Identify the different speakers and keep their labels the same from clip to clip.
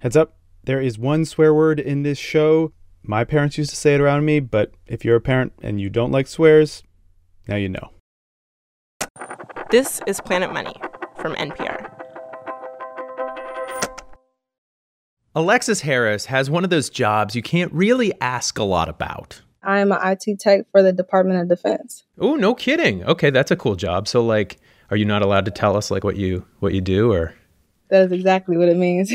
Speaker 1: Heads up, there is one swear word in this show. My parents used to say it around me, but if you're a parent and you don't like swears, now you know.
Speaker 2: This is Planet Money from NPR.
Speaker 3: Alexis Harris has one of those jobs you can't really ask a lot about.
Speaker 4: I am an IT tech for the Department of Defense.
Speaker 3: Oh, no kidding. Okay, that's a cool job. So like are you not allowed to tell us like what you what you do or
Speaker 4: That is exactly what it means.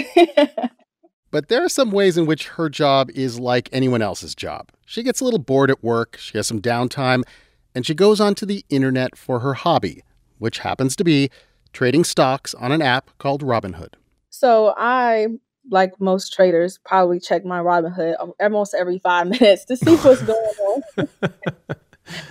Speaker 5: but there are some ways in which her job is like anyone else's job. She gets a little bored at work, she has some downtime, and she goes onto the internet for her hobby, which happens to be trading stocks on an app called Robinhood.
Speaker 4: So I like most traders, probably check my Robinhood almost every five minutes to see what's going on.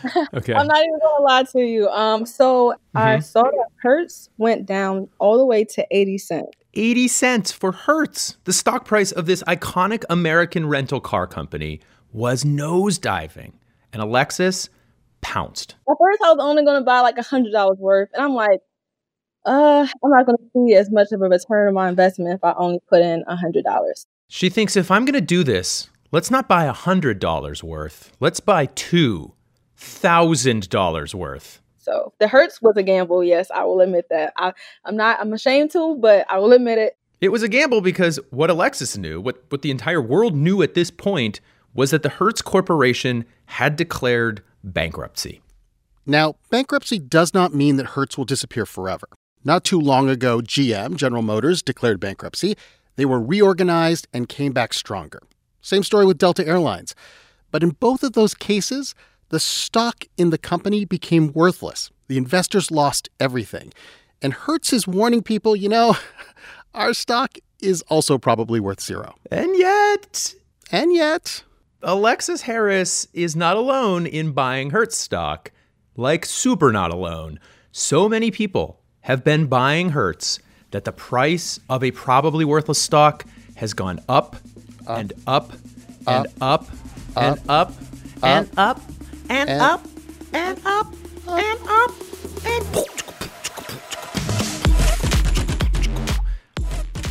Speaker 3: okay.
Speaker 4: I'm not even gonna lie to you. Um, so mm-hmm. I saw that Hertz went down all the way to 80 cents.
Speaker 3: 80 cents for Hertz. The stock price of this iconic American rental car company was nosediving, and Alexis pounced.
Speaker 4: At first, I was only going to buy like a hundred dollars worth, and I'm like, uh, I'm not going to see as much of a return on my investment if I only put in a hundred dollars.
Speaker 3: She thinks if I'm going to do this, let's not buy a hundred dollars worth. Let's buy two thousand dollars worth.
Speaker 4: So the Hertz was a gamble. Yes, I will admit that. I, I'm not. I'm ashamed to, but I will admit it.
Speaker 3: It was a gamble because what Alexis knew, what what the entire world knew at this point, was that the Hertz Corporation had declared bankruptcy.
Speaker 5: Now, bankruptcy does not mean that Hertz will disappear forever. Not too long ago, GM, General Motors, declared bankruptcy. They were reorganized and came back stronger. Same story with Delta Airlines. But in both of those cases, the stock in the company became worthless. The investors lost everything. And Hertz is warning people, you know, our stock is also probably worth zero.
Speaker 3: And yet,
Speaker 5: and yet,
Speaker 3: Alexis Harris is not alone in buying Hertz stock. Like super not alone. So many people have been buying Hertz that the price of a probably worthless stock has gone up, up and up, and up, up and up, up and up and, and up and up and up and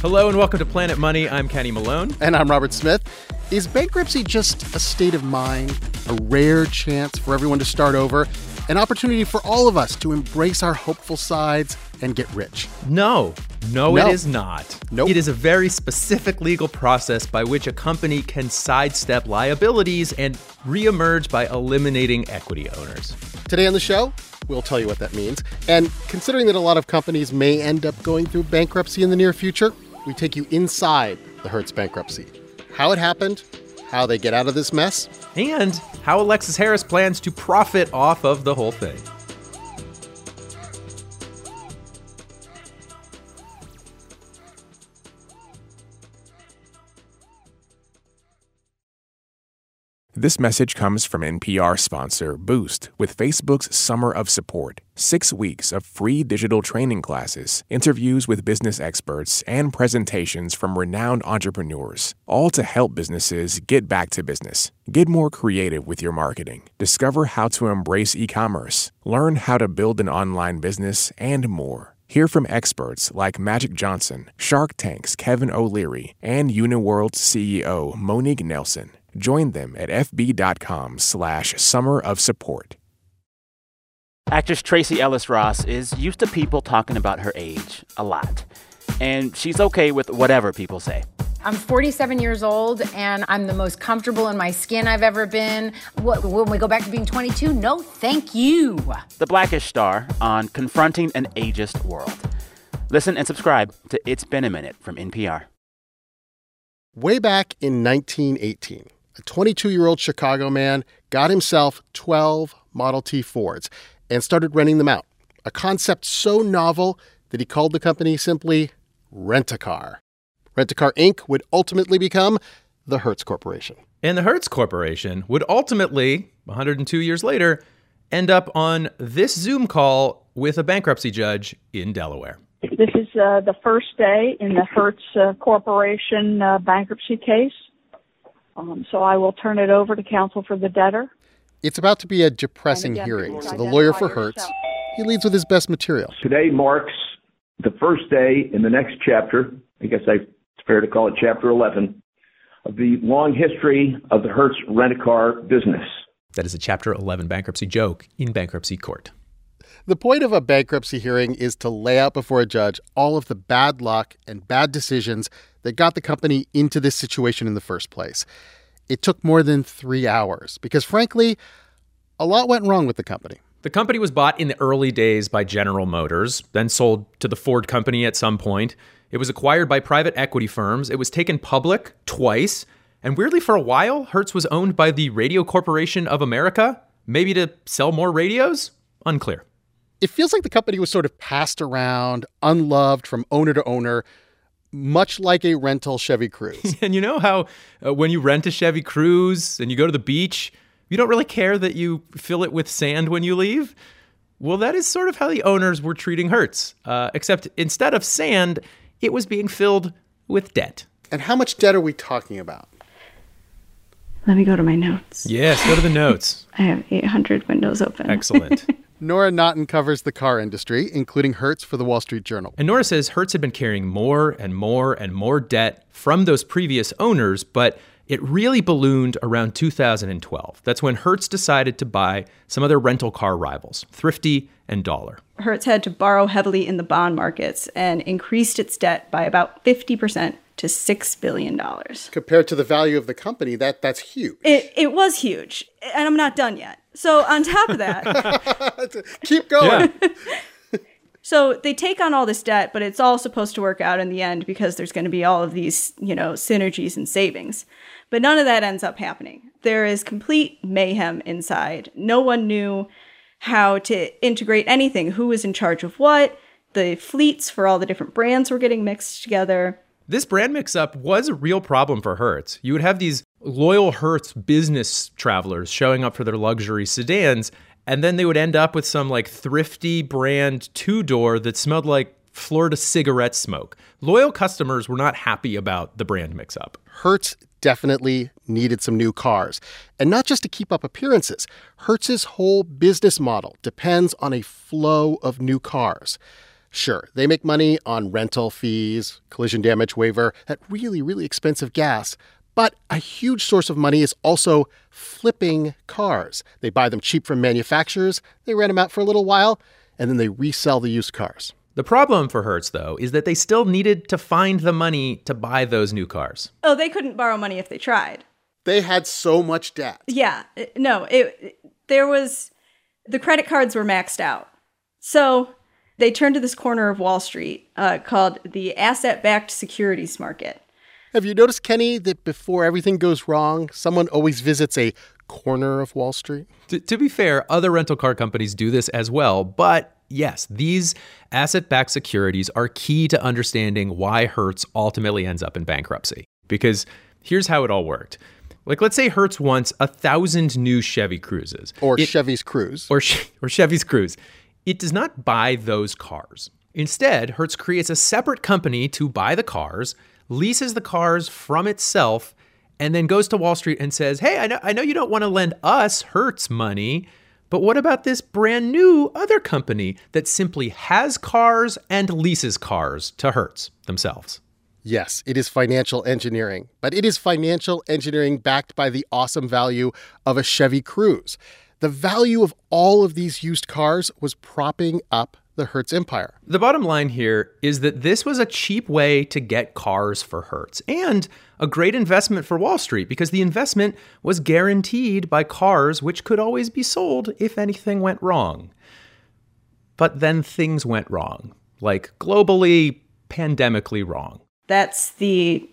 Speaker 3: Hello and welcome to Planet Money. I'm Kenny Malone.
Speaker 5: And I'm Robert Smith. Is bankruptcy just a state of mind, a rare chance for everyone to start over, an opportunity for all of us to embrace our hopeful sides and get rich?
Speaker 3: No, no, no, it is not.
Speaker 5: Nope.
Speaker 3: It is a very specific legal process by which a company can sidestep liabilities and reemerge by eliminating equity owners.
Speaker 5: Today on the show, we'll tell you what that means. And considering that a lot of companies may end up going through bankruptcy in the near future, we take you inside the Hertz bankruptcy. How it happened, how they get out of this mess,
Speaker 3: and how Alexis Harris plans to profit off of the whole thing.
Speaker 6: This message comes from NPR sponsor Boost with Facebook's Summer of Support. Six weeks of free digital training classes, interviews with business experts, and presentations from renowned entrepreneurs, all to help businesses get back to business. Get more creative with your marketing. Discover how to embrace e commerce. Learn how to build an online business and more. Hear from experts like Magic Johnson, Shark Tank's Kevin O'Leary, and Uniworld's CEO Monique Nelson. Join them at fb.com slash summer of support.
Speaker 7: Actress Tracee Ellis Ross is used to people talking about her age a lot. And she's okay with whatever people say.
Speaker 8: I'm 47 years old and I'm the most comfortable in my skin I've ever been. What, when we go back to being 22, no thank you.
Speaker 7: The Blackish Star on confronting an ageist world. Listen and subscribe to It's Been a Minute from NPR.
Speaker 5: Way back in 1918, a 22 year old Chicago man got himself 12 Model T Fords and started renting them out. A concept so novel that he called the company simply Rent a Car. Rent a Car Inc. would ultimately become the Hertz Corporation.
Speaker 3: And the Hertz Corporation would ultimately, 102 years later, end up on this Zoom call with a bankruptcy judge in Delaware.
Speaker 9: This is uh, the first day in the Hertz uh, Corporation uh, bankruptcy case. Um, so I will turn it over to counsel for the debtor.
Speaker 5: It's about to be a depressing hearing, so the lawyer for Hertz, he leads with his best material.
Speaker 10: Today marks the first day in the next chapter. I guess I it's fair to call it Chapter 11, of the long history of the Hertz rent a car business.
Speaker 3: That is a Chapter 11 bankruptcy joke in bankruptcy court.
Speaker 5: The point of a bankruptcy hearing is to lay out before a judge all of the bad luck and bad decisions that got the company into this situation in the first place. It took more than three hours because, frankly, a lot went wrong with the company.
Speaker 3: The company was bought in the early days by General Motors, then sold to the Ford Company at some point. It was acquired by private equity firms. It was taken public twice. And weirdly, for a while, Hertz was owned by the Radio Corporation of America, maybe to sell more radios? Unclear.
Speaker 5: It feels like the company was sort of passed around, unloved from owner to owner, much like a rental Chevy Cruze.
Speaker 3: and you know how uh, when you rent a Chevy Cruze and you go to the beach, you don't really care that you fill it with sand when you leave? Well, that is sort of how the owners were treating Hertz, uh, except instead of sand, it was being filled with debt.
Speaker 5: And how much debt are we talking about?
Speaker 11: Let me go to my notes.
Speaker 3: Yes, go to the notes.
Speaker 11: I have 800 windows open.
Speaker 3: Excellent.
Speaker 5: Nora Naughton covers the car industry, including Hertz for the Wall Street Journal.
Speaker 3: And Nora says Hertz had been carrying more and more and more debt from those previous owners, but it really ballooned around 2012. That's when Hertz decided to buy some other rental car rivals, Thrifty and Dollar.
Speaker 12: Hertz had to borrow heavily in the bond markets and increased its debt by about 50% to $6 billion.
Speaker 5: Compared to the value of the company, that, that's huge.
Speaker 12: It, it was huge, and I'm not done yet. So, on top of that,
Speaker 5: keep going.
Speaker 12: Yeah. so, they take on all this debt, but it's all supposed to work out in the end because there's going to be all of these, you know, synergies and savings. But none of that ends up happening. There is complete mayhem inside. No one knew how to integrate anything, who was in charge of what. The fleets for all the different brands were getting mixed together.
Speaker 3: This brand mix up was a real problem for Hertz. You would have these loyal Hertz business travelers showing up for their luxury sedans, and then they would end up with some like thrifty brand two door that smelled like Florida cigarette smoke. Loyal customers were not happy about the brand mix up.
Speaker 5: Hertz definitely needed some new cars. And not just to keep up appearances, Hertz's whole business model depends on a flow of new cars. Sure, they make money on rental fees, collision damage waiver, that really, really expensive gas. But a huge source of money is also flipping cars. They buy them cheap from manufacturers, they rent them out for a little while, and then they resell the used cars.
Speaker 3: The problem for Hertz, though, is that they still needed to find the money to buy those new cars.
Speaker 12: Oh, they couldn't borrow money if they tried.
Speaker 5: They had so much debt.
Speaker 12: Yeah, no, it, there was the credit cards were maxed out. So they turned to this corner of Wall Street uh, called the asset backed securities market.
Speaker 5: Have you noticed, Kenny, that before everything goes wrong, someone always visits a corner of Wall Street?
Speaker 3: To, to be fair, other rental car companies do this as well. But yes, these asset backed securities are key to understanding why Hertz ultimately ends up in bankruptcy. Because here's how it all worked. Like, let's say Hertz wants a thousand new Chevy Cruises,
Speaker 5: Or it, Chevy's Cruze.
Speaker 3: Or, or Chevy's Cruze. It does not buy those cars. Instead, Hertz creates a separate company to buy the cars, leases the cars from itself, and then goes to Wall Street and says, Hey, I know, I know you don't want to lend us Hertz money, but what about this brand new other company that simply has cars and leases cars to Hertz themselves?
Speaker 5: Yes, it is financial engineering, but it is financial engineering backed by the awesome value of a Chevy Cruze. The value of all of these used cars was propping up the Hertz empire.
Speaker 3: The bottom line here is that this was a cheap way to get cars for Hertz and a great investment for Wall Street because the investment was guaranteed by cars which could always be sold if anything went wrong. But then things went wrong, like globally, pandemically wrong.
Speaker 12: That's the.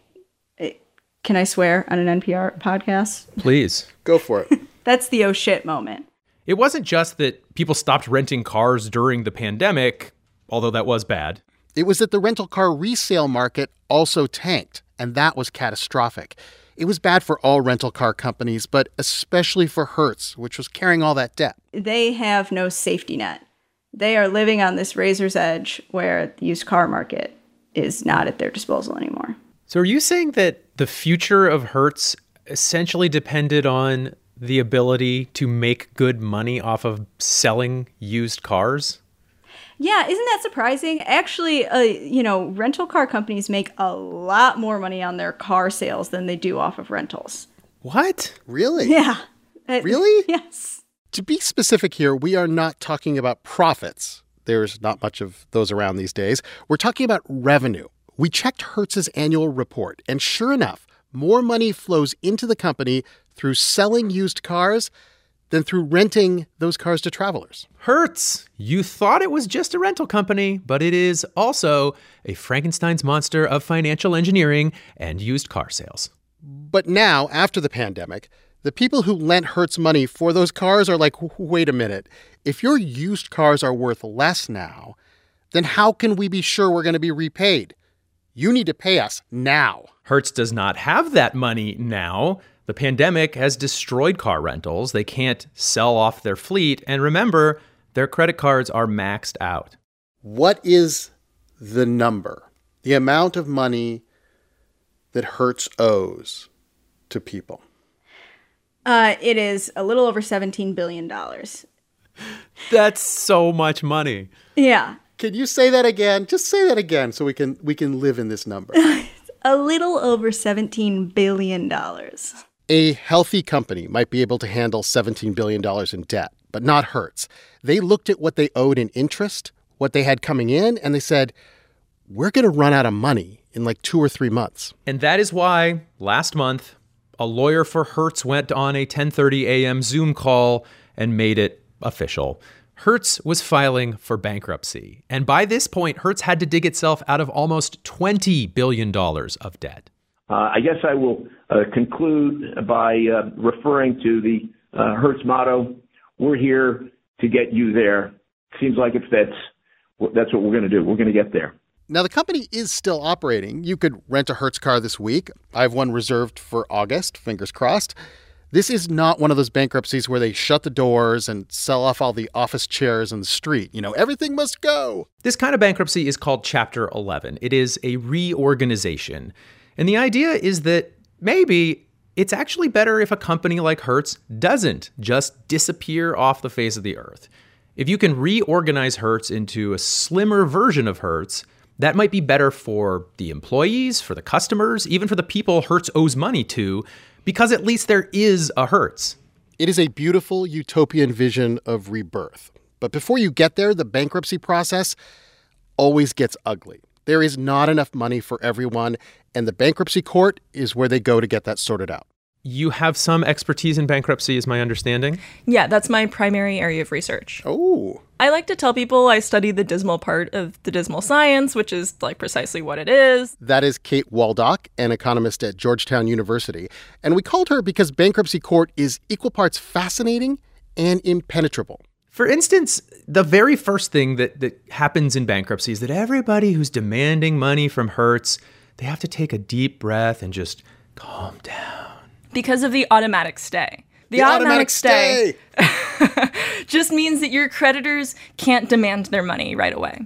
Speaker 12: Can I swear on an NPR podcast?
Speaker 3: Please.
Speaker 5: Go for it.
Speaker 12: That's the oh shit moment.
Speaker 3: It wasn't just that people stopped renting cars during the pandemic, although that was bad.
Speaker 5: It was that the rental car resale market also tanked, and that was catastrophic. It was bad for all rental car companies, but especially for Hertz, which was carrying all that debt.
Speaker 12: They have no safety net. They are living on this razor's edge where the used car market is not at their disposal anymore.
Speaker 3: So, are you saying that the future of Hertz essentially depended on the ability to make good money off of selling used cars?
Speaker 12: Yeah, isn't that surprising? Actually, uh, you know, rental car companies make a lot more money on their car sales than they do off of rentals.
Speaker 3: What?
Speaker 5: Really?
Speaker 12: Yeah. Uh,
Speaker 5: Really?
Speaker 12: Yes.
Speaker 5: To be specific here, we are not talking about profits. There's not much of those around these days. We're talking about revenue. We checked Hertz's annual report, and sure enough, more money flows into the company through selling used cars than through renting those cars to travelers.
Speaker 3: Hertz! You thought it was just a rental company, but it is also a Frankenstein's monster of financial engineering and used car sales.
Speaker 5: But now, after the pandemic, the people who lent Hertz money for those cars are like, wait a minute. If your used cars are worth less now, then how can we be sure we're going to be repaid? You need to pay us now.
Speaker 3: Hertz does not have that money now. The pandemic has destroyed car rentals. They can't sell off their fleet. And remember, their credit cards are maxed out.
Speaker 5: What is the number, the amount of money that Hertz owes to people?
Speaker 12: Uh, it is a little over $17 billion.
Speaker 3: That's so much money.
Speaker 12: Yeah.
Speaker 5: Can you say that again? Just say that again so we can we can live in this number.
Speaker 12: a little over $17 billion.
Speaker 5: A healthy company might be able to handle $17 billion in debt, but not Hertz. They looked at what they owed in interest, what they had coming in, and they said, we're going to run out of money in like two or three months.
Speaker 3: And that is why last month, a lawyer for Hertz went on a 10:30 a.m. Zoom call and made it official. Hertz was filing for bankruptcy, and by this point, Hertz had to dig itself out of almost $20 billion of debt.
Speaker 10: Uh, I guess I will uh, conclude by uh, referring to the uh, Hertz motto: "We're here to get you there." Seems like it fits. That's what we're going to do. We're going to get there.
Speaker 5: Now, the company is still operating. You could rent a Hertz car this week. I have one reserved for August, fingers crossed. This is not one of those bankruptcies where they shut the doors and sell off all the office chairs in the street. You know, everything must go.
Speaker 3: This kind of bankruptcy is called Chapter 11. It is a reorganization. And the idea is that maybe it's actually better if a company like Hertz doesn't just disappear off the face of the earth. If you can reorganize Hertz into a slimmer version of Hertz, that might be better for the employees, for the customers, even for the people Hertz owes money to, because at least there is a Hertz.
Speaker 5: It is a beautiful utopian vision of rebirth. But before you get there, the bankruptcy process always gets ugly. There is not enough money for everyone, and the bankruptcy court is where they go to get that sorted out.
Speaker 3: You have some expertise in bankruptcy, is my understanding.
Speaker 13: Yeah, that's my primary area of research.
Speaker 5: Oh.
Speaker 13: I like to tell people I study the dismal part of the dismal science, which is like precisely what it is.
Speaker 5: That is Kate Waldock, an economist at Georgetown University. And we called her because bankruptcy court is equal parts fascinating and impenetrable.
Speaker 3: For instance, the very first thing that, that happens in bankruptcy is that everybody who's demanding money from Hertz, they have to take a deep breath and just calm down.
Speaker 13: Because of the automatic stay.
Speaker 5: The, the automatic, automatic, stay,
Speaker 13: stay. just means that your creditors can't demand their money right away.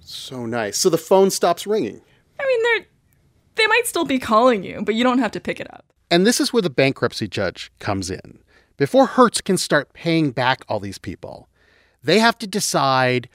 Speaker 5: So nice. So the phone stops ringing.
Speaker 13: I mean, they're they might still be calling you, but you don't have to pick it up.
Speaker 5: And this is where the bankruptcy judge comes in. Before Hertz can start paying back all these people, they have to decide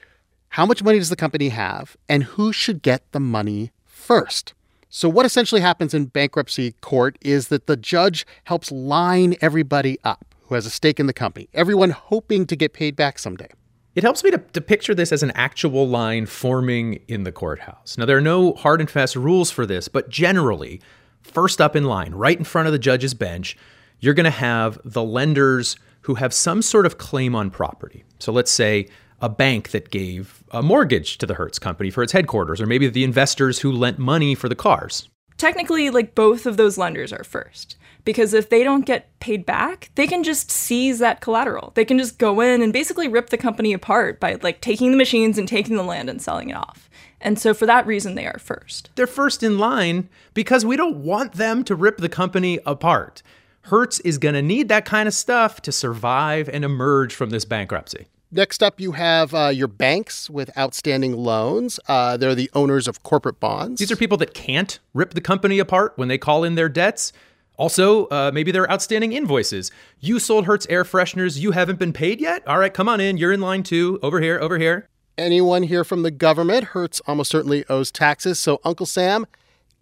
Speaker 5: how much money does the company have and who should get the money first. So, what essentially happens in bankruptcy court is that the judge helps line everybody up who has a stake in the company, everyone hoping to get paid back someday.
Speaker 3: It helps me to, to picture this as an actual line forming in the courthouse. Now, there are no hard and fast rules for this, but generally, first up in line, right in front of the judge's bench, you're going to have the lenders who have some sort of claim on property. So, let's say a bank that gave a mortgage to the Hertz company for its headquarters, or maybe the investors who lent money for the cars.
Speaker 13: Technically, like both of those lenders are first. Because if they don't get paid back, they can just seize that collateral. They can just go in and basically rip the company apart by like taking the machines and taking the land and selling it off. And so for that reason, they are first.
Speaker 3: They're first in line because we don't want them to rip the company apart. Hertz is going to need that kind of stuff to survive and emerge from this bankruptcy.
Speaker 5: Next up, you have uh, your banks with outstanding loans. Uh, they're the owners of corporate bonds.
Speaker 3: These are people that can't rip the company apart when they call in their debts. Also, uh, maybe there are outstanding invoices. You sold Hertz air fresheners. You haven't been paid yet? All right, come on in. You're in line too. Over here, over here.
Speaker 5: anyone here from the government, Hertz almost certainly owes taxes. So, Uncle Sam,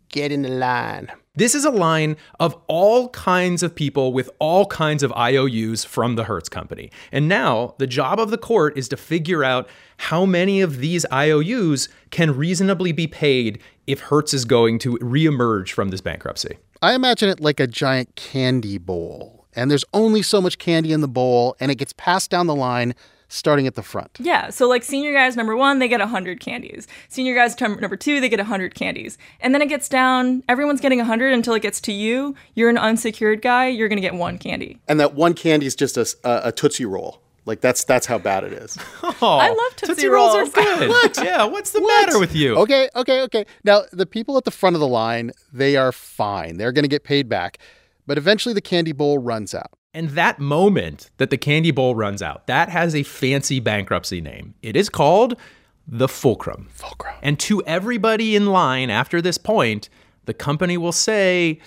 Speaker 5: get in the line.
Speaker 3: This is a line of all kinds of people with all kinds of IOUs from the Hertz company. And now the job of the court is to figure out how many of these IOUs can reasonably be paid if Hertz is going to reemerge from this bankruptcy.
Speaker 5: I imagine it like a giant candy bowl, and there's only so much candy in the bowl, and it gets passed down the line starting at the front.
Speaker 13: Yeah, so like senior guys number one, they get 100 candies. Senior guys t- number two, they get 100 candies. And then it gets down, everyone's getting 100 until it gets to you. You're an unsecured guy, you're going to get one candy.
Speaker 5: And that one candy is just a, a, a Tootsie Roll. Like that's that's how bad it is.
Speaker 3: Oh,
Speaker 13: I love Tootsie,
Speaker 3: Tootsie Rolls
Speaker 13: Rolls.
Speaker 3: are good.
Speaker 5: What?
Speaker 3: Yeah, what's the
Speaker 5: What?
Speaker 3: matter with you?
Speaker 5: Okay, okay, okay. Now the people at the front of the line, they are fine. They're going to get paid back, but eventually the candy bowl runs out.
Speaker 3: And that moment that the candy bowl runs out, that has a fancy bankruptcy name. It is called the fulcrum.
Speaker 5: Fulcrum.
Speaker 3: And to everybody in line after this point, the company will say,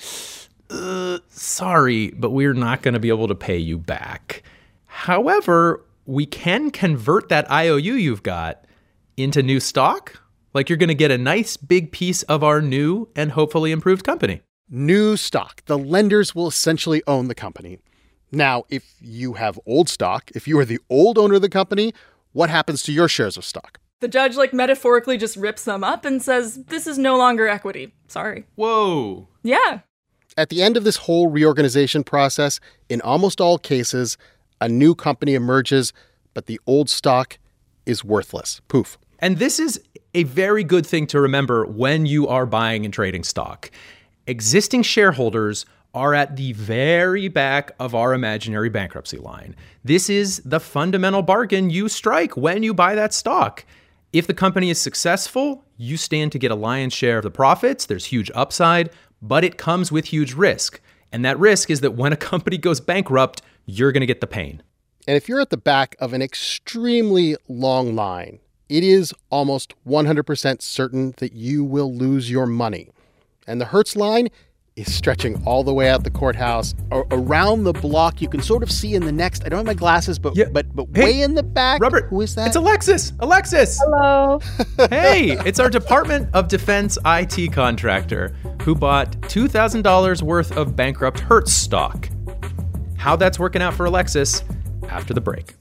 Speaker 3: uh, sorry, but we're not going to be able to pay you back. However, we can convert that IOU you've got into new stock. Like you're going to get a nice big piece of our new and hopefully improved company.
Speaker 5: New stock. The lenders will essentially own the company. Now, if you have old stock, if you are the old owner of the company, what happens to your shares of stock?
Speaker 13: The judge, like, metaphorically just rips them up and says, This is no longer equity. Sorry.
Speaker 3: Whoa.
Speaker 13: Yeah.
Speaker 5: At the end of this whole reorganization process, in almost all cases, a new company emerges, but the old stock is worthless. Poof.
Speaker 3: And this is a very good thing to remember when you are buying and trading stock. Existing shareholders are at the very back of our imaginary bankruptcy line. This is the fundamental bargain you strike when you buy that stock. If the company is successful, you stand to get a lion's share of the profits. There's huge upside, but it comes with huge risk. And that risk is that when a company goes bankrupt, you're going to get the pain.
Speaker 5: And if you're at the back of an extremely long line, it is almost 100% certain that you will lose your money. And the Hertz line is stretching all the way out the courthouse A- around the block. You can sort of see in the next. I don't have my glasses, but but but
Speaker 3: Hey,
Speaker 5: way in the back.
Speaker 3: Robert,
Speaker 5: who is that?
Speaker 3: It's Alexis. Alexis.
Speaker 4: Hello.
Speaker 3: hey, it's our Department of Defense IT contractor who bought $2,000 worth of bankrupt Hertz stock. How that's working out for Alexis after the break.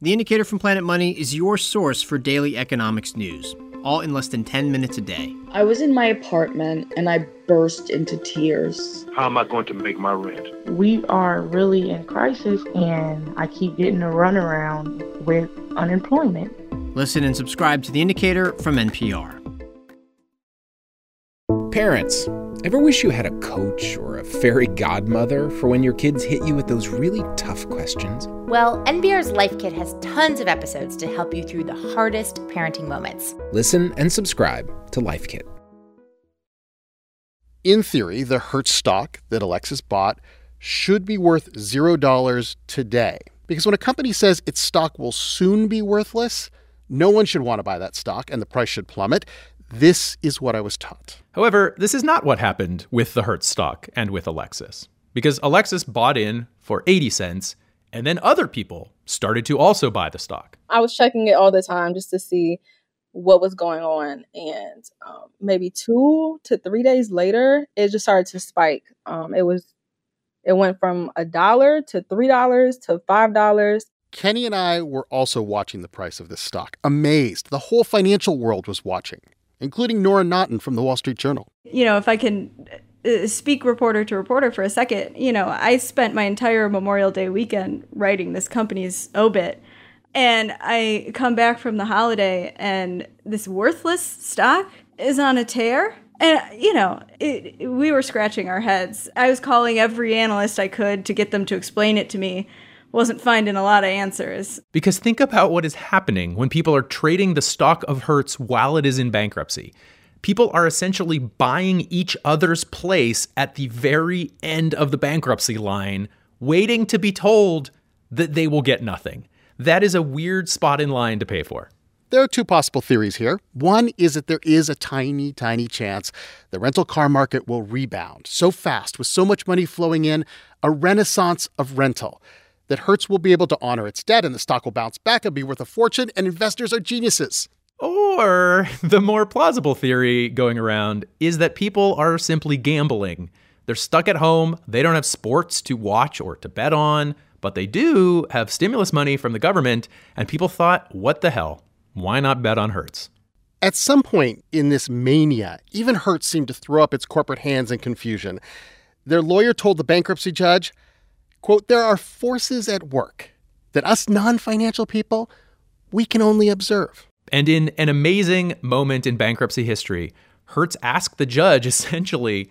Speaker 14: The Indicator from Planet Money is your source for daily economics news, all in less than 10 minutes a day.
Speaker 15: I was in my apartment and I burst into tears.
Speaker 16: How am I going to make my rent?
Speaker 17: We are really in crisis and I keep getting a runaround with unemployment.
Speaker 14: Listen and subscribe to The Indicator from NPR.
Speaker 6: Parents, ever wish you had a coach or a fairy godmother for when your kids hit you with those really tough questions?
Speaker 18: Well, NPR's Life Kit has tons of episodes to help you through the hardest parenting moments.
Speaker 6: Listen and subscribe to Life Kit.
Speaker 5: In theory, the Hertz stock that Alexis bought should be worth $0 today. Because when a company says its stock will soon be worthless, no one should want to buy that stock and the price should plummet. This is what I was taught.
Speaker 3: However, this is not what happened with the Hertz stock and with Alexis. Because Alexis bought in for 80 cents, and then other people started to also buy the stock.
Speaker 4: I was checking it all the time just to see what was going on. And um, maybe two to three days later, it just started to spike. Um, it was, it went from a dollar to three dollars to five dollars.
Speaker 5: Kenny and I were also watching the price of this stock, amazed. The whole financial world was watching, including Nora Naughton from the Wall Street Journal.
Speaker 12: You know, if I can uh, speak reporter to reporter for a second, you know, I spent my entire Memorial Day weekend writing this company's obit. And I come back from the holiday and this worthless stock is on a tear. And, you know, it, we were scratching our heads. I was calling every analyst I could to get them to explain it to me. Wasn't finding a lot of answers.
Speaker 3: Because think about what is happening when people are trading the stock of Hertz while it is in bankruptcy. People are essentially buying each other's place at the very end of the bankruptcy line, waiting to be told that they will get nothing. That is a weird spot in line to pay for.
Speaker 5: There are two possible theories here. One is that there is a tiny, tiny chance the rental car market will rebound so fast with so much money flowing in, a renaissance of rental. That Hertz will be able to honor its debt and the stock will bounce back and be worth a fortune, and investors are geniuses.
Speaker 3: Or the more plausible theory going around is that people are simply gambling. They're stuck at home, they don't have sports to watch or to bet on, but they do have stimulus money from the government, and people thought, what the hell? Why not bet on Hertz?
Speaker 5: At some point in this mania, even Hertz seemed to throw up its corporate hands in confusion. Their lawyer told the bankruptcy judge, quote, there are forces at work that us non-financial people, we can only observe.
Speaker 3: And in an amazing moment in bankruptcy history, Hertz asked the judge essentially,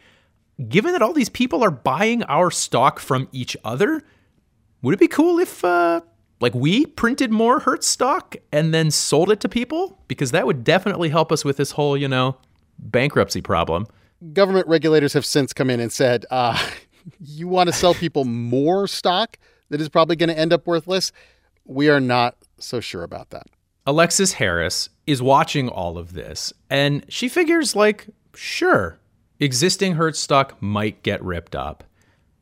Speaker 3: given that all these people are buying our stock from each other, would it be cool if, uh, like, we printed more Hertz stock and then sold it to people? Because that would definitely help us with this whole, you know, bankruptcy problem.
Speaker 5: Government regulators have since come in and said, uh, you want to sell people more stock that is probably going to end up worthless? We are not so sure about that.
Speaker 3: Alexis Harris is watching all of this, and she figures, like, sure, existing Hertz stock might get ripped up.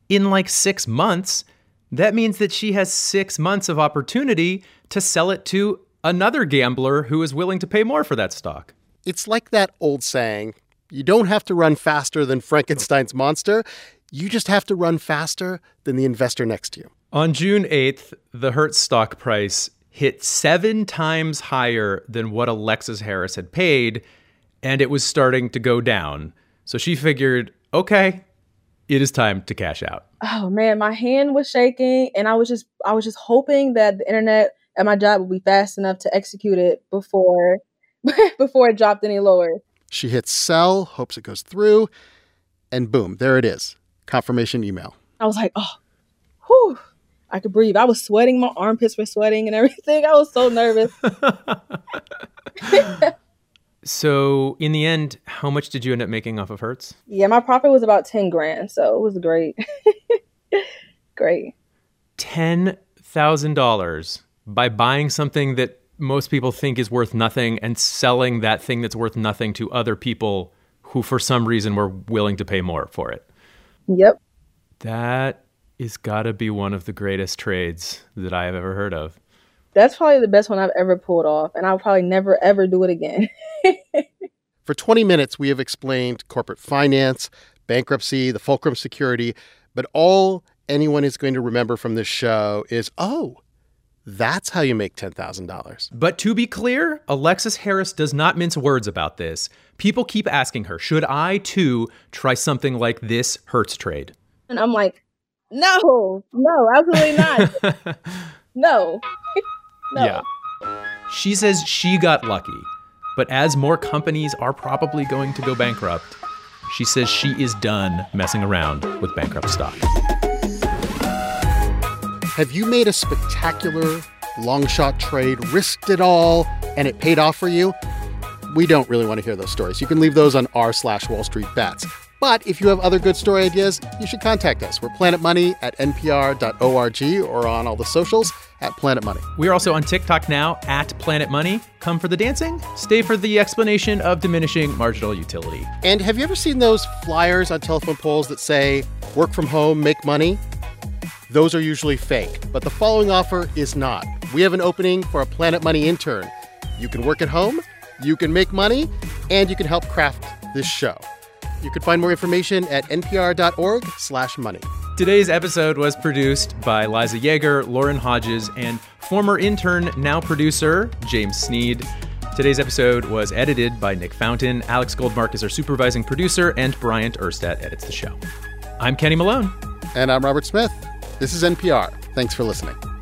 Speaker 3: In like six months, that means that she has six months of opportunity to sell it to another gambler who is willing to pay more for that stock.
Speaker 5: It's like that old saying you don't have to run faster than Frankenstein's monster, you just have to run faster than the investor next to you.
Speaker 3: On June 8th, the Hertz stock price hit seven times higher than what Alexis Harris had paid, and it was starting to go down. So she figured, okay, it is time to cash out.
Speaker 4: Oh man, my hand was shaking and I was just I was just hoping that the internet at my job would be fast enough to execute it before before it dropped any lower.
Speaker 5: She hits sell, hopes it goes through, and boom, there it is. Confirmation email.
Speaker 4: I was like, oh, whew. I could breathe. I was sweating. My armpits were sweating and everything. I was so nervous.
Speaker 3: so, in the end, how much did you end up making off of Hertz?
Speaker 4: Yeah, my profit was about 10 grand. So it was great. great.
Speaker 3: $10,000 by buying something that most people think is worth nothing and selling that thing that's worth nothing to other people who, for some reason, were willing to pay more for it.
Speaker 4: Yep.
Speaker 3: That is got to be one of the greatest trades that I have ever heard of.
Speaker 4: That's probably the best one I've ever pulled off, and I'll probably never ever do it again.
Speaker 5: For 20 minutes, we have explained corporate finance, bankruptcy, the fulcrum security, but all anyone is going to remember from this show is oh, that's how you make $10,000.
Speaker 3: But to be clear, Alexis Harris does not mince words about this. People keep asking her, should I too try something like this Hertz trade?
Speaker 4: And I'm like, no, no, absolutely not. no. no.
Speaker 3: Yeah. She says she got lucky, but as more companies are probably going to go bankrupt, she says she is done messing around with bankrupt stock.
Speaker 5: Have you made a spectacular long shot trade, risked it all, and it paid off for you? We don't really want to hear those stories. You can leave those on r slash Wall Street Bets. But if you have other good story ideas, you should contact us. We're Planet Money at npr.org or on all the socials at Planet Money.
Speaker 3: We are also on TikTok now at Planet Money. Come for the dancing, stay for the explanation of diminishing marginal utility.
Speaker 5: And have you ever seen those flyers on telephone poles that say, work from home, make money? Those are usually fake, but the following offer is not. We have an opening for a Planet Money intern. You can work at home, you can make money, and you can help craft this show. You can find more information at npr.org/money.
Speaker 3: Today's episode was produced by Liza Yeager, Lauren Hodges, and former intern, now producer, James Sneed. Today's episode was edited by Nick Fountain. Alex Goldmark is our supervising producer, and Bryant Urstadt edits the show. I'm Kenny Malone.
Speaker 5: And I'm Robert Smith. This is NPR. Thanks for listening.